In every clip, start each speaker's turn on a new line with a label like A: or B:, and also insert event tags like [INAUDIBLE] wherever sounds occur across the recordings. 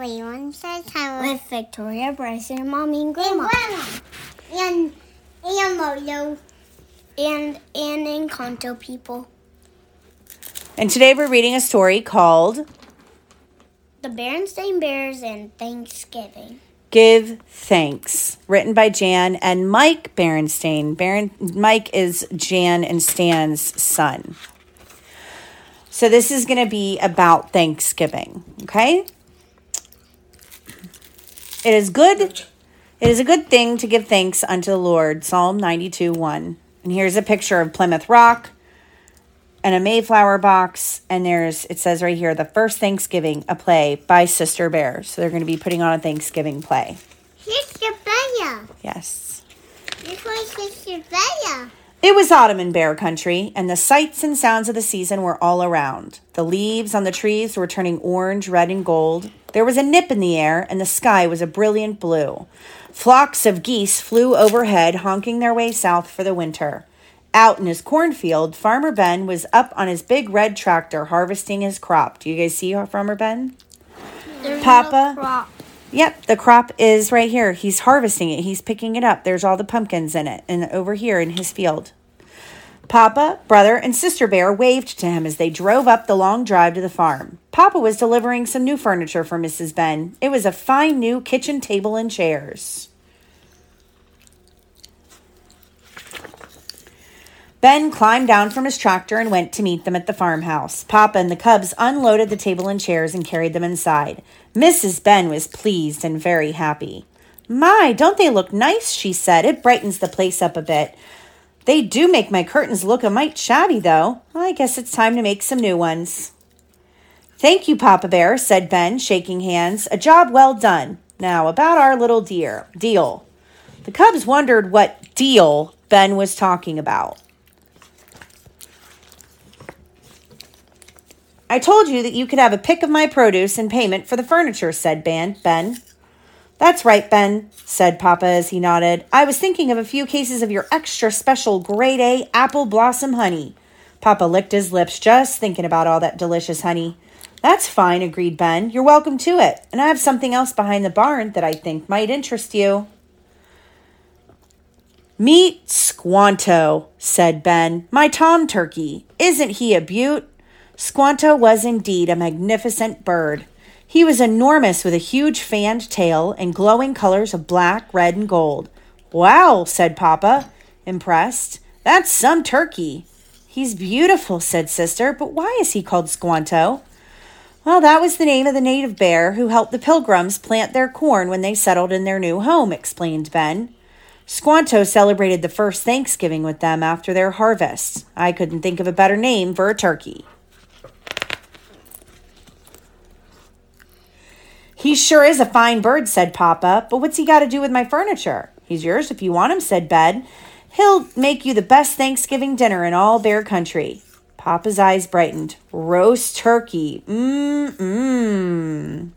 A: Hello, Cleveland. Says Tyler.
B: with Victoria, Bryson, Mommy, and
A: And
B: Grandma.
A: Grandma. And, and Mojo.
B: And and Encanto people.
C: And today we're reading a story called
B: The Berenstain Bears and Thanksgiving.
C: Give Thanks, written by Jan and Mike Berenstain. Baron, Mike is Jan and Stan's son. So this is going to be about Thanksgiving, okay? It is good. It is a good thing to give thanks unto the Lord. Psalm 92 1. And here's a picture of Plymouth Rock and a Mayflower box. And there's, it says right here, the first Thanksgiving, a play by Sister Bear. So they're going to be putting on a Thanksgiving play.
A: Sister Bella.
C: Yes.
A: This was Sister Bella.
C: It was autumn in Bear Country, and the sights and sounds of the season were all around. The leaves on the trees were turning orange, red, and gold. There was a nip in the air, and the sky was a brilliant blue. Flocks of geese flew overhead, honking their way south for the winter. Out in his cornfield, Farmer Ben was up on his big red tractor harvesting his crop. Do you guys see Farmer Ben?
B: There's
C: Papa? Yep, the crop is right here. He's harvesting it. He's picking it up. There's all the pumpkins in it and over here in his field. Papa, brother, and sister bear waved to him as they drove up the long drive to the farm. Papa was delivering some new furniture for Mrs. Ben. It was a fine new kitchen table and chairs. Ben climbed down from his tractor and went to meet them at the farmhouse. Papa and the cubs unloaded the table and chairs and carried them inside. Mrs. Ben was pleased and very happy. My, don't they look nice? she said. It brightens the place up a bit. They do make my curtains look a mite shabby, though. I guess it's time to make some new ones. Thank you, Papa Bear, said Ben, shaking hands. A job well done. Now, about our little dear deal. The cubs wondered what deal Ben was talking about. I told you that you could have a pick of my produce in payment for the furniture, said Ben. Ben. That's right, Ben, said Papa as he nodded. I was thinking of a few cases of your extra special grade A apple blossom honey. Papa licked his lips just thinking about all that delicious honey. That's fine, agreed Ben. You're welcome to it. And I have something else behind the barn that I think might interest you. Meet Squanto, said Ben, my tom turkey. Isn't he a beaut? Squanto was indeed a magnificent bird. He was enormous with a huge fanned tail and glowing colors of black, red, and gold. Wow, said Papa, impressed. That's some turkey. He's beautiful, said Sister, but why is he called Squanto? Well, that was the name of the native bear who helped the pilgrims plant their corn when they settled in their new home, explained Ben. Squanto celebrated the first Thanksgiving with them after their harvest. I couldn't think of a better name for a turkey. He sure is a fine bird, said Papa, but what's he got to do with my furniture? He's yours if you want him, said Ben. He'll make you the best Thanksgiving dinner in all Bear Country. Papa's eyes brightened. Roast turkey. Mmm, mmm.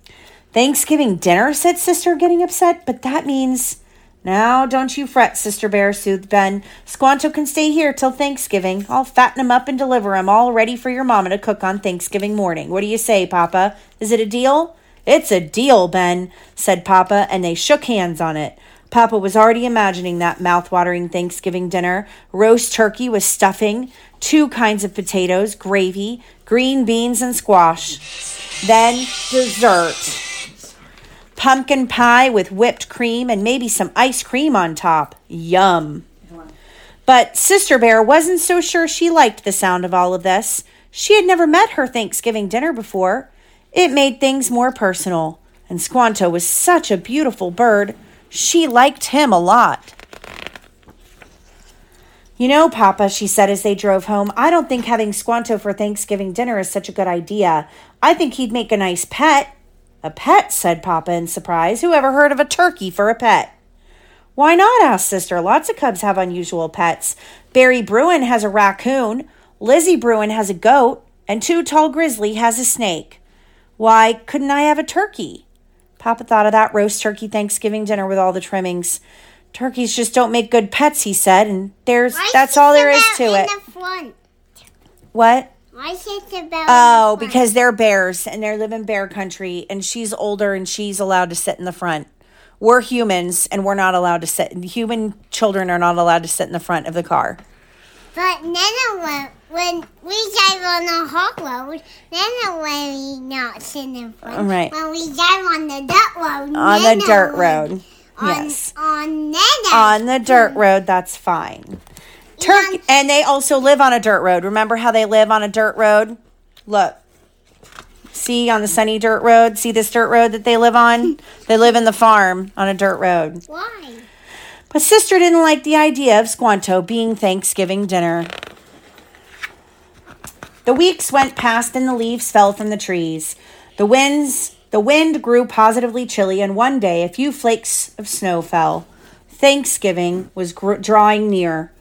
C: Thanksgiving dinner, said Sister, getting upset, but that means. Now, don't you fret, Sister Bear, soothed Ben. Squanto can stay here till Thanksgiving. I'll fatten him up and deliver him all ready for your mama to cook on Thanksgiving morning. What do you say, Papa? Is it a deal? It's a deal, Ben, said Papa, and they shook hands on it. Papa was already imagining that mouth-watering Thanksgiving dinner roast turkey with stuffing, two kinds of potatoes, gravy, green beans, and squash. Then dessert pumpkin pie with whipped cream and maybe some ice cream on top. Yum. But Sister Bear wasn't so sure she liked the sound of all of this. She had never met her Thanksgiving dinner before. It made things more personal, and Squanto was such a beautiful bird. She liked him a lot. You know, Papa, she said as they drove home, I don't think having Squanto for Thanksgiving dinner is such a good idea. I think he'd make a nice pet. A pet, said Papa in surprise. Who ever heard of a turkey for a pet? Why not? asked Sister. Lots of cubs have unusual pets. Barry Bruin has a raccoon, Lizzy Bruin has a goat, and Too-Tall Grizzly has a snake. Why couldn't I have a turkey? Papa thought of that roast turkey Thanksgiving dinner with all the trimmings. Turkeys just don't make good pets, he said, and there's
A: Why
C: that's all there is to it.
A: the front?
C: What?
A: Why Sister Bella?
C: Oh, because they're bears and they live in bear country, and she's older and she's allowed to sit in the front. We're humans and we're not allowed to sit. Human children are not allowed to sit in the front of the car.
A: But Nana, when, when we drive on the hot road, Nana will not sit in front.
C: Right.
A: When we drive on the dirt road,
C: On the dirt road.
A: On,
C: Yes.
A: On.
C: On the dirt road, that's fine. Turk
A: And-
C: and they also live on a dirt road. Remember how they live on a dirt road? Look. See on the sunny dirt road? See this dirt road that they live on? [LAUGHS] They live in the farm on a dirt road.
A: Why?
C: But sister didn't like the idea of Squanto being Thanksgiving dinner. The weeks went past and the leaves fell from the trees. The winds, the wind grew positively chilly and one day a few flakes of snow fell. Thanksgiving was gr- drawing near.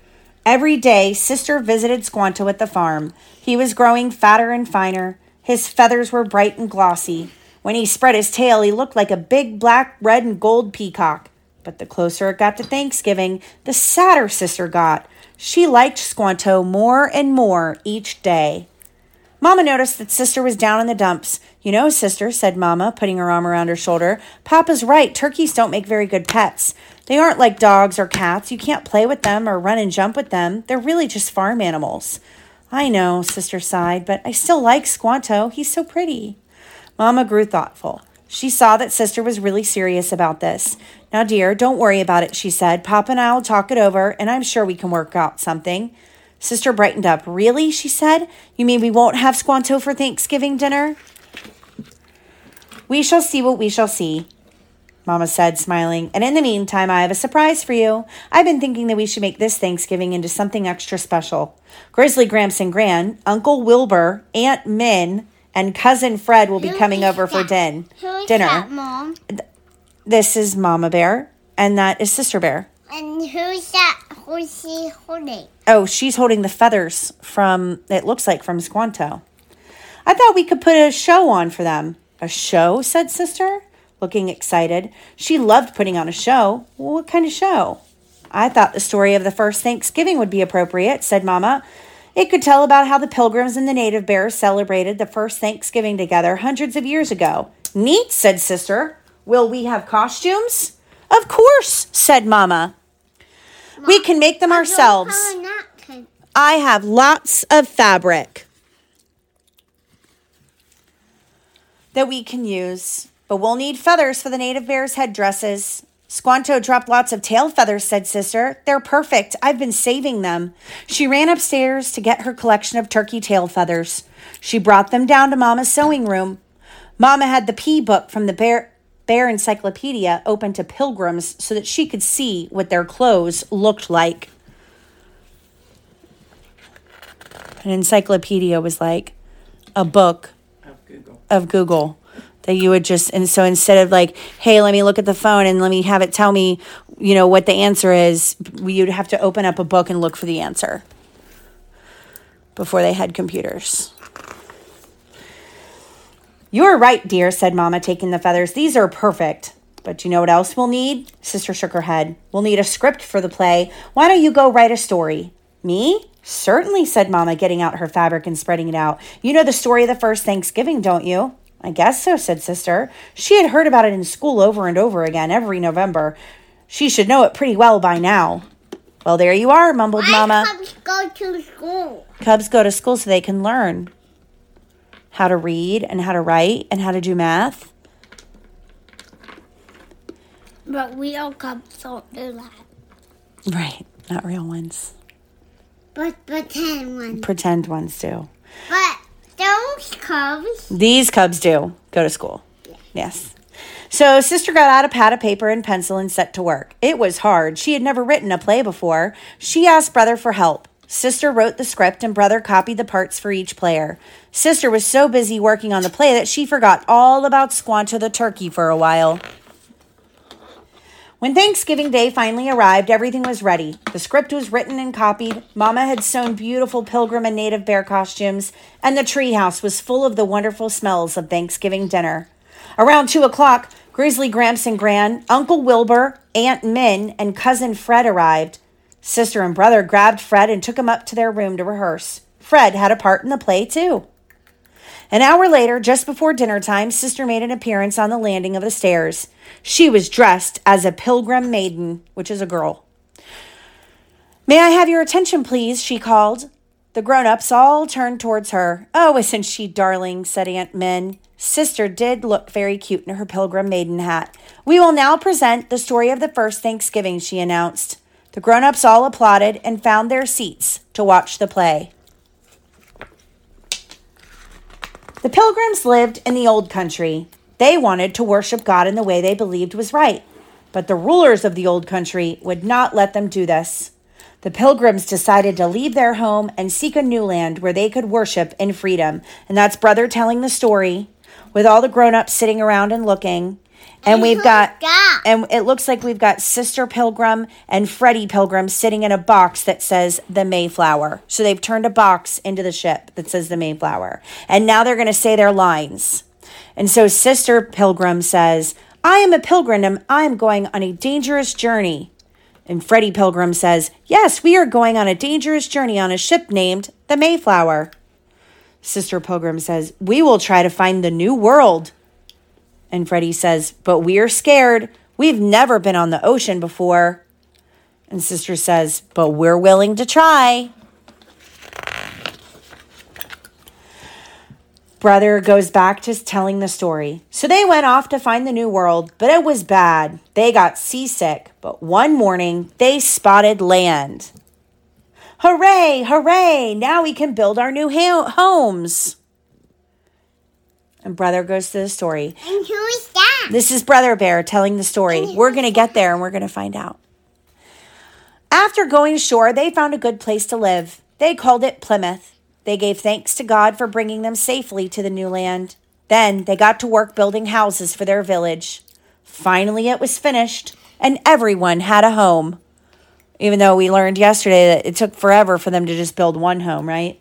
C: Every day sister visited Squanto at the farm. He was growing fatter and finer. His feathers were bright and glossy. When he spread his tail, he looked like a big black, red, and gold peacock. But the closer it got to Thanksgiving, the sadder sister got. She liked Squanto more and more each day. Mama noticed that Sister was down in the dumps. You know, Sister, said Mama, putting her arm around her shoulder, Papa's right. Turkeys don't make very good pets. They aren't like dogs or cats. You can't play with them or run and jump with them. They're really just farm animals. I know, Sister sighed, but I still like Squanto. He's so pretty. Mama grew thoughtful. She saw that Sister was really serious about this. Now, dear, don't worry about it, she said. Papa and I will talk it over, and I'm sure we can work out something. Sister brightened up. Really? she said. You mean we won't have Squanto for Thanksgiving dinner? We shall see what we shall see, Mama said, smiling. And in the meantime, I have a surprise for you. I've been thinking that we should make this Thanksgiving into something extra special. Grizzly Gramps and Gran, Uncle Wilbur, Aunt Min, and Cousin Fred will be
A: Who
C: coming over for din-
A: Who is
C: dinner.
A: that, Mom?
C: This is Mama Bear, and that is Sister Bear.
A: And who's that? She holding?
C: Oh, she's holding the feathers from, it looks like from Squanto. I thought we could put a show on for them. A show, said Sister, looking excited. She loved putting on a show. What kind of show? I thought the story of the first Thanksgiving would be appropriate, said Mama. It could tell about how the pilgrims and the native bears celebrated the first Thanksgiving together hundreds of years ago. Neat, said Sister. Will we have costumes? Of course, said Mama. We can make them ourselves.
A: I don't have.
C: I have lots of fabric that we can use, but we'll need feathers for the native bears' headdresses. Squanto dropped lots of tail feathers, said Sister. They're perfect. I've been saving them. She ran upstairs to get her collection of turkey tail feathers. She brought them down to Mama's sewing room. Mama had the P book from the Bear, Bear Encyclopedia open to pilgrims so that she could see what their clothes looked like. An encyclopedia was like a book
D: of Google.
C: of Google that you would just and so instead of like, hey, let me look at the phone and let me have it tell me, you know, what the answer is, you'd have to open up a book and look for the answer before they had computers. You're right, dear, said Mama, taking the feathers. These are perfect. But you know what else we'll need? Sister shook her head. We'll need a script for the play. Why don't you go write a story? Me? Certainly, said Mama, getting out her fabric and spreading it out. You know the story of the first Thanksgiving, don't you? I guess so, said Sister. She had heard about it in school over and over again every November. She should know it pretty well by now. Well, there you are, mumbled
A: Why
C: Mama.
A: Cubs go to school?
C: Cubs go to school so they can learn how to read and how to write and how to do math.
B: But we all cubs don't do that.
C: Right, not real ones.
A: But pretend one.
C: Pretend ones do.
A: But those Cubs.
C: These cubs do go to school. Yes. So sister got out a pad of paper and pencil and set to work. It was hard. She had never written a play before. She asked brother for help. Sister wrote the script and brother copied the parts for each player. Sister was so busy working on the play that she forgot all about Squanto the turkey for a while. When Thanksgiving Day finally arrived, everything was ready. The script was written and copied. Mama had sewn beautiful pilgrim and native bear costumes, and the treehouse was full of the wonderful smells of Thanksgiving dinner. Around two o'clock, Grizzly Gramps and Gran, Uncle Wilbur, Aunt Min, and Cousin Fred arrived. Sister and brother grabbed Fred and took him up to their room to rehearse. Fred had a part in the play, too. An hour later, just before dinner time, Sister made an appearance on the landing of the stairs. She was dressed as a pilgrim maiden, which is a girl. May I have your attention, please? she called. The grown ups all turned towards her. Oh, isn't she darling? said Aunt Min. Sister did look very cute in her pilgrim maiden hat. We will now present the story of the first Thanksgiving, she announced. The grown ups all applauded and found their seats to watch the play. The pilgrims lived in the old country. They wanted to worship God in the way they believed was right, but the rulers of the old country would not let them do this. The pilgrims decided to leave their home and seek a new land where they could worship in freedom. And that's brother telling the story with all the grown-ups sitting around and looking. And oh we've got, and it looks like we've got Sister Pilgrim and Freddie Pilgrim sitting in a box that says the Mayflower. So they've turned a box into the ship that says the Mayflower. And now they're going to say their lines. And so Sister Pilgrim says, I am a pilgrim and I am going on a dangerous journey. And Freddie Pilgrim says, Yes, we are going on a dangerous journey on a ship named the Mayflower. Sister Pilgrim says, We will try to find the new world. And Freddie says, But we're scared. We've never been on the ocean before. And Sister says, But we're willing to try. Brother goes back to telling the story. So they went off to find the new world, but it was bad. They got seasick, but one morning they spotted land. Hooray, hooray! Now we can build our new ha- homes. And Brother goes to the story.
A: And who is that?
C: This is Brother Bear telling the story. We're going to get there and we're going to find out. After going ashore, they found a good place to live. They called it Plymouth. They gave thanks to God for bringing them safely to the new land. Then they got to work building houses for their village. Finally, it was finished, and everyone had a home. Even though we learned yesterday that it took forever for them to just build one home, right?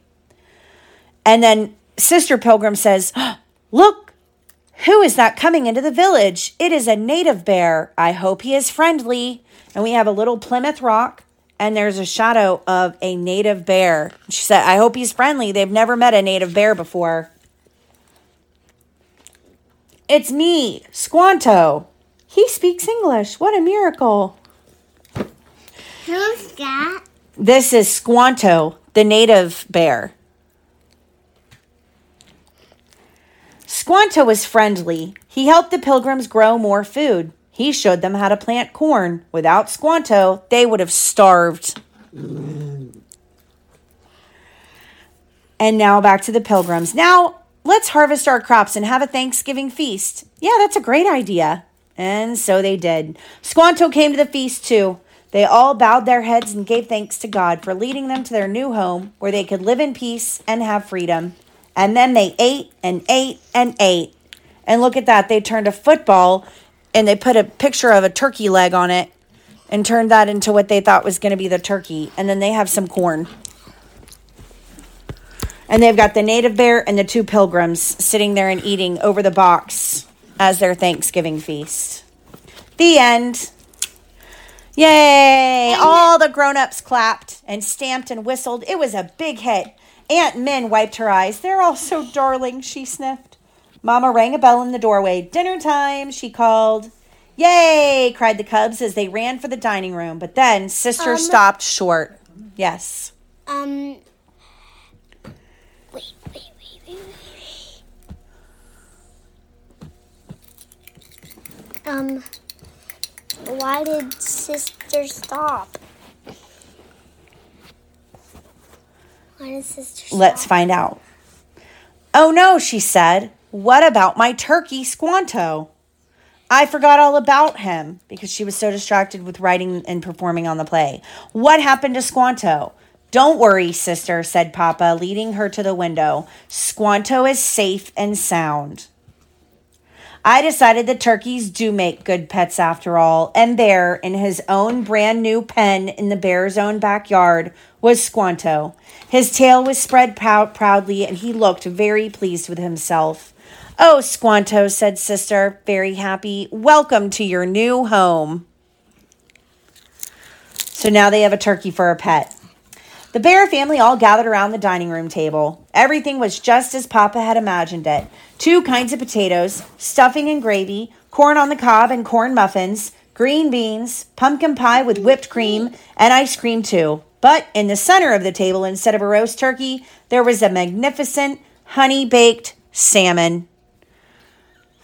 C: And then Sister Pilgrim says, [GASPS] oh, Look, who is that coming into the village? It is a native bear. I hope he is friendly. And we have a little Plymouth Rock and there's a shadow of a native bear. She said, I hope he's friendly. They've never met a native bear before. It's me, Squanto. He speaks English. What a miracle.
A: Who's that?
C: This is Squanto, the native bear. Squanto was friendly. He helped the pilgrims grow more food. He showed them how to plant corn. Without Squanto, they would have starved. And now back to the pilgrims. Now, let's harvest our crops and have a Thanksgiving feast. Yeah, that's a great idea. And so they did. Squanto came to the feast too. They all bowed their heads and gave thanks to God for leading them to their new home where they could live in peace and have freedom. And then they ate and ate and ate. And look at that, they turned a football and they put a picture of a turkey leg on it and turned that into what they thought was going to be the turkey. And then they have some corn. And they've got the native bear and the two pilgrims sitting there and eating over the box as their Thanksgiving feast. The end. Yay! All the grown ups clapped and stamped and whistled. It was a big hit. Aunt Min wiped her eyes. They're all so darling, she sniffed. Mama rang a bell in the doorway. Dinner time, she called. Yay! cried the cubs as they ran for the dining room. But then Sister
B: Um,
C: stopped short. Yes.
B: Um. Wait, wait, wait, wait, wait, wait. Um. Why did sister stop? Why did sister?
C: Let's find out. Oh no, she said. What about my turkey, Squanto? I forgot all about him because she was so distracted with writing and performing on the play. What happened to Squanto? Don't worry, sister, said Papa, leading her to the window. Squanto is safe and sound. I decided that turkeys do make good pets after all, and there, in his own brand new pen in the bear's own backyard, was Squanto. His tail was spread proud, proudly, and he looked very pleased with himself. Oh, Squanto, said Sister, very happy. Welcome to your new home. So now they have a turkey for a pet. The Bear family all gathered around the dining room table. Everything was just as Papa had imagined it two kinds of potatoes, stuffing and gravy, corn on the cob and corn muffins, green beans, pumpkin pie with whipped cream, and ice cream too. But in the center of the table, instead of a roast turkey, there was a magnificent honey baked salmon.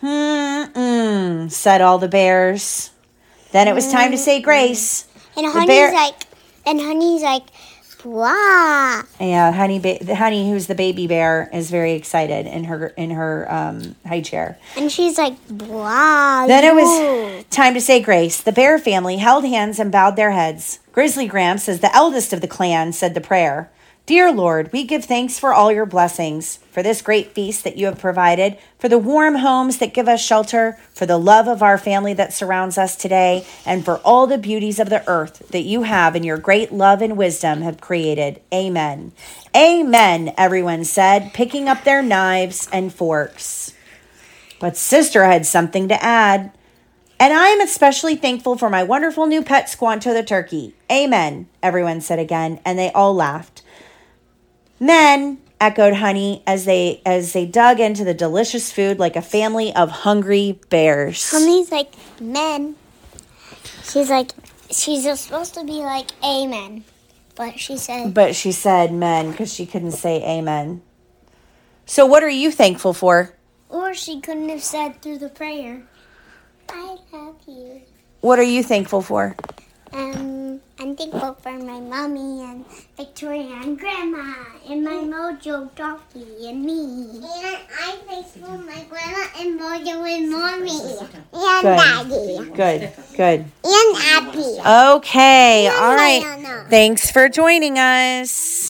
C: Hmm, said all the bears. Then it was time to say grace.
A: And Honey's
C: bear-
A: like, and Honey's like, blah.
C: Yeah, honey, ba- honey, who's the baby bear, is very excited in her in her um, high chair.
A: And she's like, blah.
C: Then it was time to say grace. The bear family held hands and bowed their heads. Grizzly Gramps, as the eldest of the clan, said the prayer. Dear Lord, we give thanks for all your blessings, for this great feast that you have provided, for the warm homes that give us shelter, for the love of our family that surrounds us today, and for all the beauties of the earth that you have in your great love and wisdom have created. Amen. Amen, everyone said, picking up their knives and forks. But Sister had something to add. And I am especially thankful for my wonderful new pet Squanto the turkey. Amen, everyone said again, and they all laughed. Men, echoed Honey as they as they dug into the delicious food like a family of hungry bears.
A: Honey's like, men. She's like, she's supposed to be like, amen. But she said,
C: But she said men because she couldn't say amen. So what are you thankful for?
A: or she couldn't have said through the prayer, I love you.
C: What are you thankful for?
A: Um, I'm thankful for my mommy and Victoria and Grandma and my mojo donkey and me.
E: And I'm thankful for my grandma and mojo and mommy.
A: And. Daddy.
C: Good, good.
A: And Abby.
C: Okay, all right. Thanks for joining us.